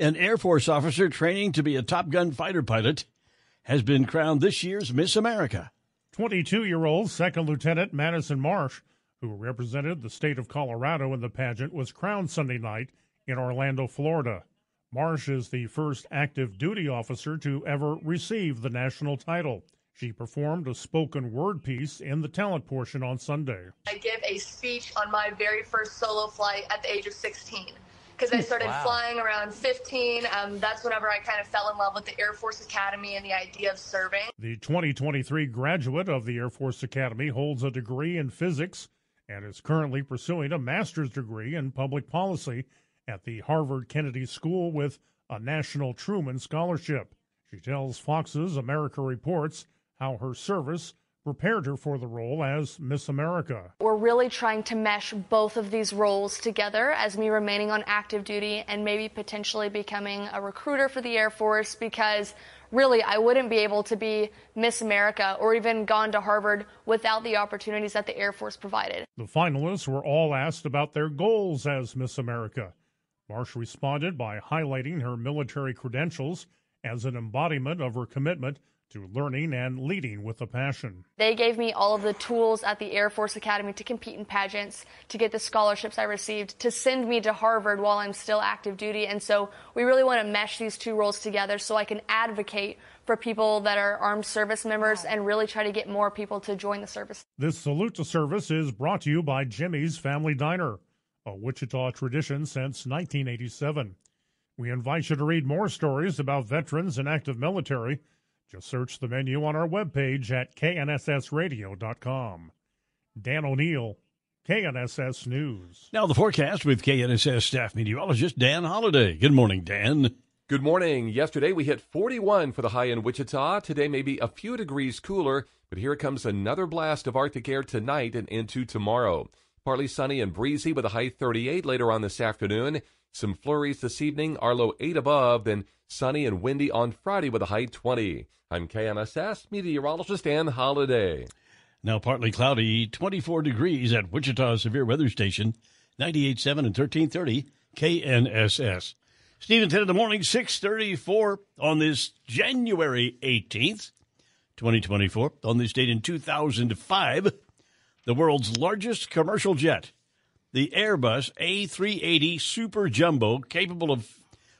An Air Force officer training to be a Top Gun fighter pilot has been crowned this year's Miss America. 22 year old Second Lieutenant Madison Marsh, who represented the state of Colorado in the pageant, was crowned Sunday night in Orlando, Florida. Marsh is the first active duty officer to ever receive the national title. She performed a spoken word piece in the talent portion on Sunday. I give a speech on my very first solo flight at the age of 16 because I started wow. flying around 15. Um, that's whenever I kind of fell in love with the Air Force Academy and the idea of serving. The 2023 graduate of the Air Force Academy holds a degree in physics and is currently pursuing a master's degree in public policy at the Harvard Kennedy School with a National Truman Scholarship. She tells Fox's America Reports how her service prepared her for the role as Miss America. We're really trying to mesh both of these roles together as me remaining on active duty and maybe potentially becoming a recruiter for the Air Force because really I wouldn't be able to be Miss America or even gone to Harvard without the opportunities that the Air Force provided. The finalists were all asked about their goals as Miss America. Marsh responded by highlighting her military credentials as an embodiment of her commitment to learning and leading with a passion. They gave me all of the tools at the Air Force Academy to compete in pageants, to get the scholarships I received, to send me to Harvard while I'm still active duty. And so we really want to mesh these two roles together so I can advocate for people that are armed service members and really try to get more people to join the service. This salute to service is brought to you by Jimmy's Family Diner, a Wichita tradition since 1987. We invite you to read more stories about veterans and active military just search the menu on our webpage at knssradio.com. Dan O'Neill, KNSS News. Now the forecast with KNSS staff meteorologist Dan Holliday. Good morning, Dan. Good morning. Yesterday we hit 41 for the high in Wichita. Today may be a few degrees cooler, but here comes another blast of Arctic air tonight and into tomorrow. Partly sunny and breezy with a high 38 later on this afternoon. Some flurries this evening, Arlo 8 above, then sunny and windy on Friday with a high 20. I'm KNSS meteorologist Dan Holliday. Now partly cloudy, 24 degrees at Wichita Severe Weather Station, 98.7 and 1330 KNSS. Stephen Ted in the morning, 634 on this January 18th, 2024. On this date in 2005, the world's largest commercial jet, the Airbus A380 Super Jumbo, capable of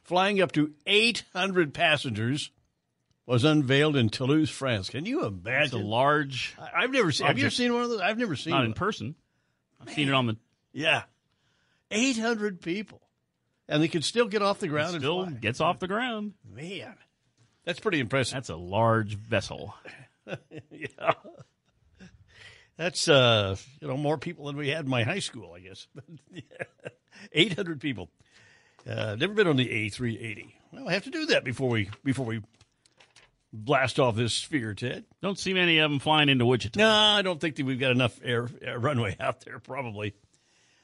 flying up to 800 passengers, was unveiled in Toulouse, France. Can you imagine? It's a large. I, have never seen. Have you ever seen one of those? I've never seen. Not one. in person. I've Man. seen it on the. Yeah, eight hundred people, and they can still get off the ground. It still gets off the ground. Man, that's pretty impressive. That's a large vessel. yeah. That's uh, you know more people than we had in my high school, I guess. Eight hundred people. Uh, never been on the A three eighty. Well, I have to do that before we before we blast off this sphere, Ted. Don't see many of them flying into Wichita. No, I don't think that we've got enough air, air runway out there, probably.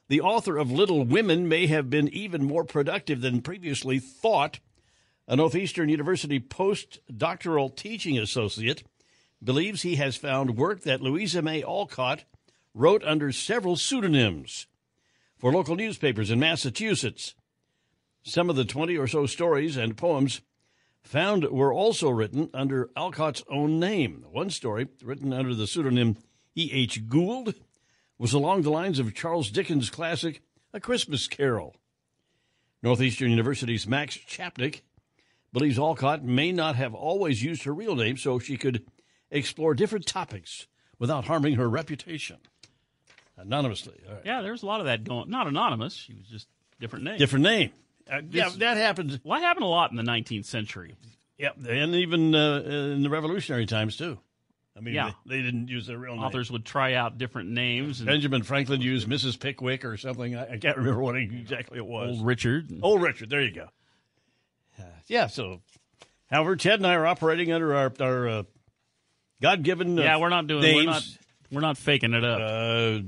The author of Little Women may have been even more productive than previously thought. A Northeastern University postdoctoral teaching associate believes he has found work that Louisa May Alcott wrote under several pseudonyms for local newspapers in Massachusetts. Some of the 20 or so stories and poems found were also written under Alcott's own name. One story, written under the pseudonym E. H. Gould was along the lines of Charles Dickens' classic A Christmas Carol. Northeastern University's Max Chapnick believes Alcott may not have always used her real name so she could explore different topics without harming her reputation. Anonymously. All right. Yeah, there's a lot of that going. Not anonymous. She was just different name. Different name. Uh, yeah, This- that happens. Well, that happened a lot in the 19th century. Yep, and even uh, in the Revolutionary times too. I mean, Yeah. they, they didn't use their real name. Authors would try out different names. And Benjamin Franklin used Mrs. Pickwick or something. I, I can't remember what exactly it was. old Richard. Old Richard. There you go. Uh, yeah. So, however, Ted and I are operating under our our uh, God-given. Uh, yeah, we're not doing. names. We're not. We're not faking it up. Uh,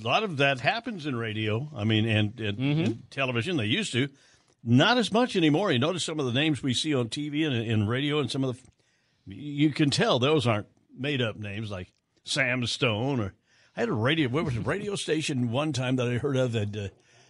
a lot of that happens in radio. I mean, and, and, Mm-hmm. and television. They used to. Not as much anymore. You notice some of the names we see on TV and in radio, and some of the. You can tell those aren't made up names like Sam Stone or. I had a radio. What was a radio station one time that I heard of that uh,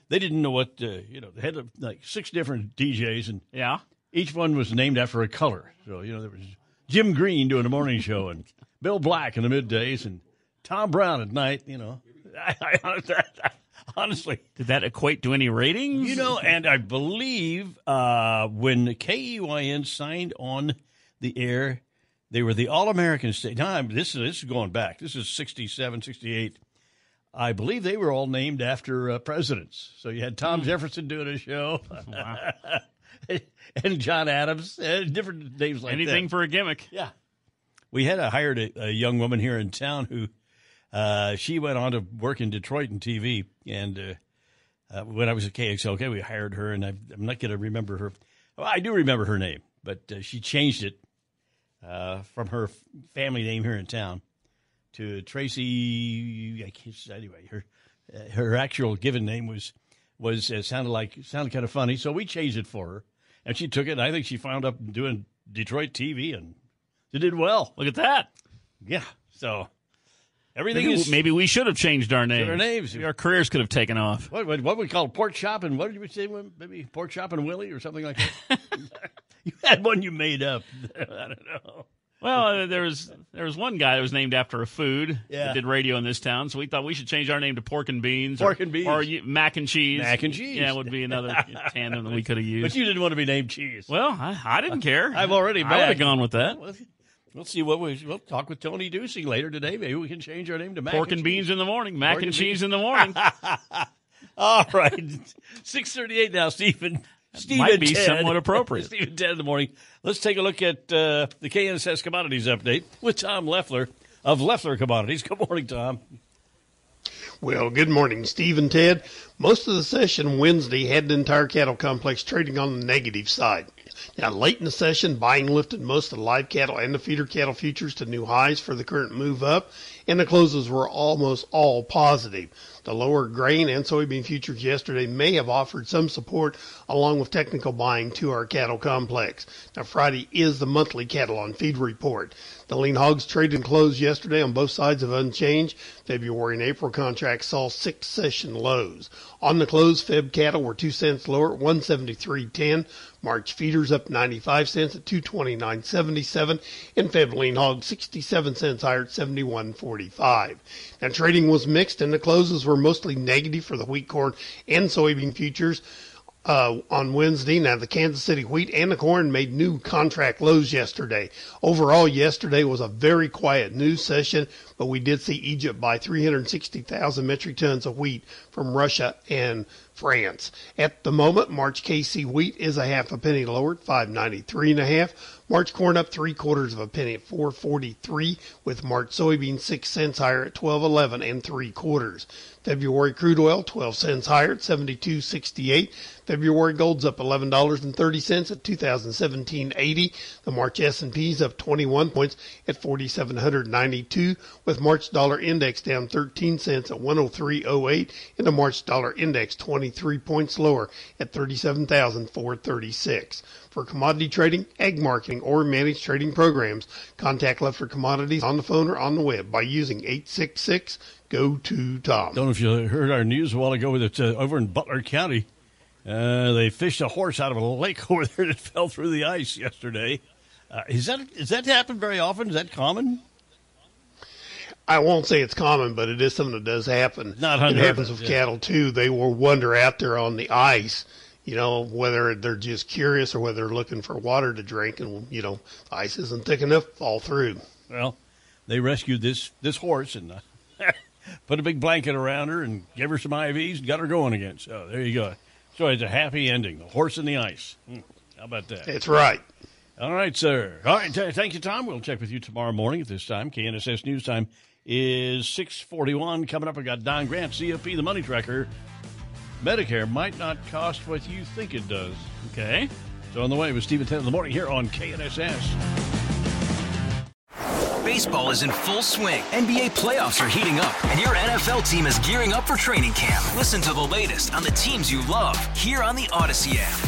they didn't know what uh, you know. They had uh, like six different DJs, and yeah. each one was named after a color. So you know there was Jim Green doing a morning show, and Bill Black in the middays, and Tom Brown at night. You know, I, I, honestly, Did that equate to any ratings? you know, and I believe uh, when KEYN signed on the air, they were the All American state. Now, this is this is going back. This is 67, 68. I believe they were all named after uh, presidents. So you had Tom Jefferson doing a show, and John Adams, uh, different names like that. anything for a gimmick. Yeah. We had a, hired a, a young woman here in town who uh, she went on to work in Detroit in TV. And uh, uh, when I was at KXLK, we hired her, and I, I'm not going to remember her. Well, I do remember her name, but uh, she changed it uh, from her family name here in town to Tracy. I can't, anyway, her uh, her actual given name was was uh, sounded like sounded kind of funny, so we changed it for her, and she took it. And I think she found up doing Detroit TV, and she did well. Look at that. Yeah, so everything Maybe, is maybe we should have changed our names. our names. Maybe Our careers could have taken off. what, what what we call pork chop and what did you say? Maybe pork chop and Willie or something like that. you had one you made up. I don't know. Well, uh, there was there was one guy that was named after a food Yeah. that did radio in this town, so we thought we should change our name to Pork and Beans, Pork or, and Beans. or Mac and Cheese. Mac and cheese. yeah, would be another tandem that we could have used. But you didn't want to be named Cheese. well, I, I didn't care. I've already I would have gone with that. Well, see what we we'll talk with Tony Ducey later today. Maybe we can change our name to Mac Pork and Cheese. beans in the morning, mac Pork and and cheese in the morning. All right, six thirty-eight now, Stephen. Stephen might be Ted. somewhat appropriate. Stephen Ted in the morning. Let's take a look at uh, the KNSS commodities update with Tom Leffler of Leffler Commodities. Good morning, Tom. Well, good morning, Steve and Ted. Most of the session Wednesday had the entire cattle complex trading on the negative side. Now, late in the session, buying lifted most of the live cattle and the feeder cattle futures to new highs for the current move up, and the closes were almost all positive. The lower grain and soybean futures yesterday may have offered some support along with technical buying to our cattle complex. Now, Friday is the monthly cattle on feed report. The lean hogs traded and closed yesterday on both sides of unchanged. February and April contracts saw six session lows. On the close, Feb cattle were two cents lower at 173.10. March feeders up 95 cents at 229.77, and Feb lean hogs 67 cents higher at 71.45. Now trading was mixed, and the closes were mostly negative for the wheat, corn, and soybean futures uh, on Wednesday. Now, the Kansas City wheat and the corn made new contract lows yesterday. Overall, yesterday was a very quiet news session, but we did see Egypt buy 360,000 metric tons of wheat from Russia and France. At the moment, March KC wheat is a half a penny lower at 593 and a half. March corn up three quarters of a penny at 443, with March soybean six cents higher at 1211 and three quarters. February crude oil 12 cents higher at 72.68. February gold's up $11.30 at 2017.80. The March S&P's up 21 points at 4792 with March dollar index down 13 cents at 103.08 and the March dollar index 23 points lower at 37,436. For commodity trading, ag marketing, or managed trading programs, contact Leffler Commodities on the phone or on the web by using 866 go to Tom. Don't know if you heard our news a while ago that uh, over in Butler County, uh, they fished a horse out of a lake over there that fell through the ice yesterday. Uh, is that is that happen very often? Is that common? I won't say it's common, but it is something that does happen. Not it happens with yeah. cattle too. They will wander out there on the ice. You know, whether they're just curious or whether they're looking for water to drink, and you know, ice isn't thick enough, fall through. Well, they rescued this this horse and uh, put a big blanket around her and gave her some IVs and got her going again. So there you go. So it's a happy ending. The horse in the ice. Hmm. How about that? That's right. All right, sir. All right, th- thank you, Tom. We'll check with you tomorrow morning at this time. KNSS News Time is six forty-one. Coming up, I got Don Grant, CFP, the money tracker. Medicare might not cost what you think it does. Okay. So on the way with Stephen Ted in the morning here on KNSS. Baseball is in full swing. NBA playoffs are heating up, and your NFL team is gearing up for training camp. Listen to the latest on the teams you love here on the Audacy app.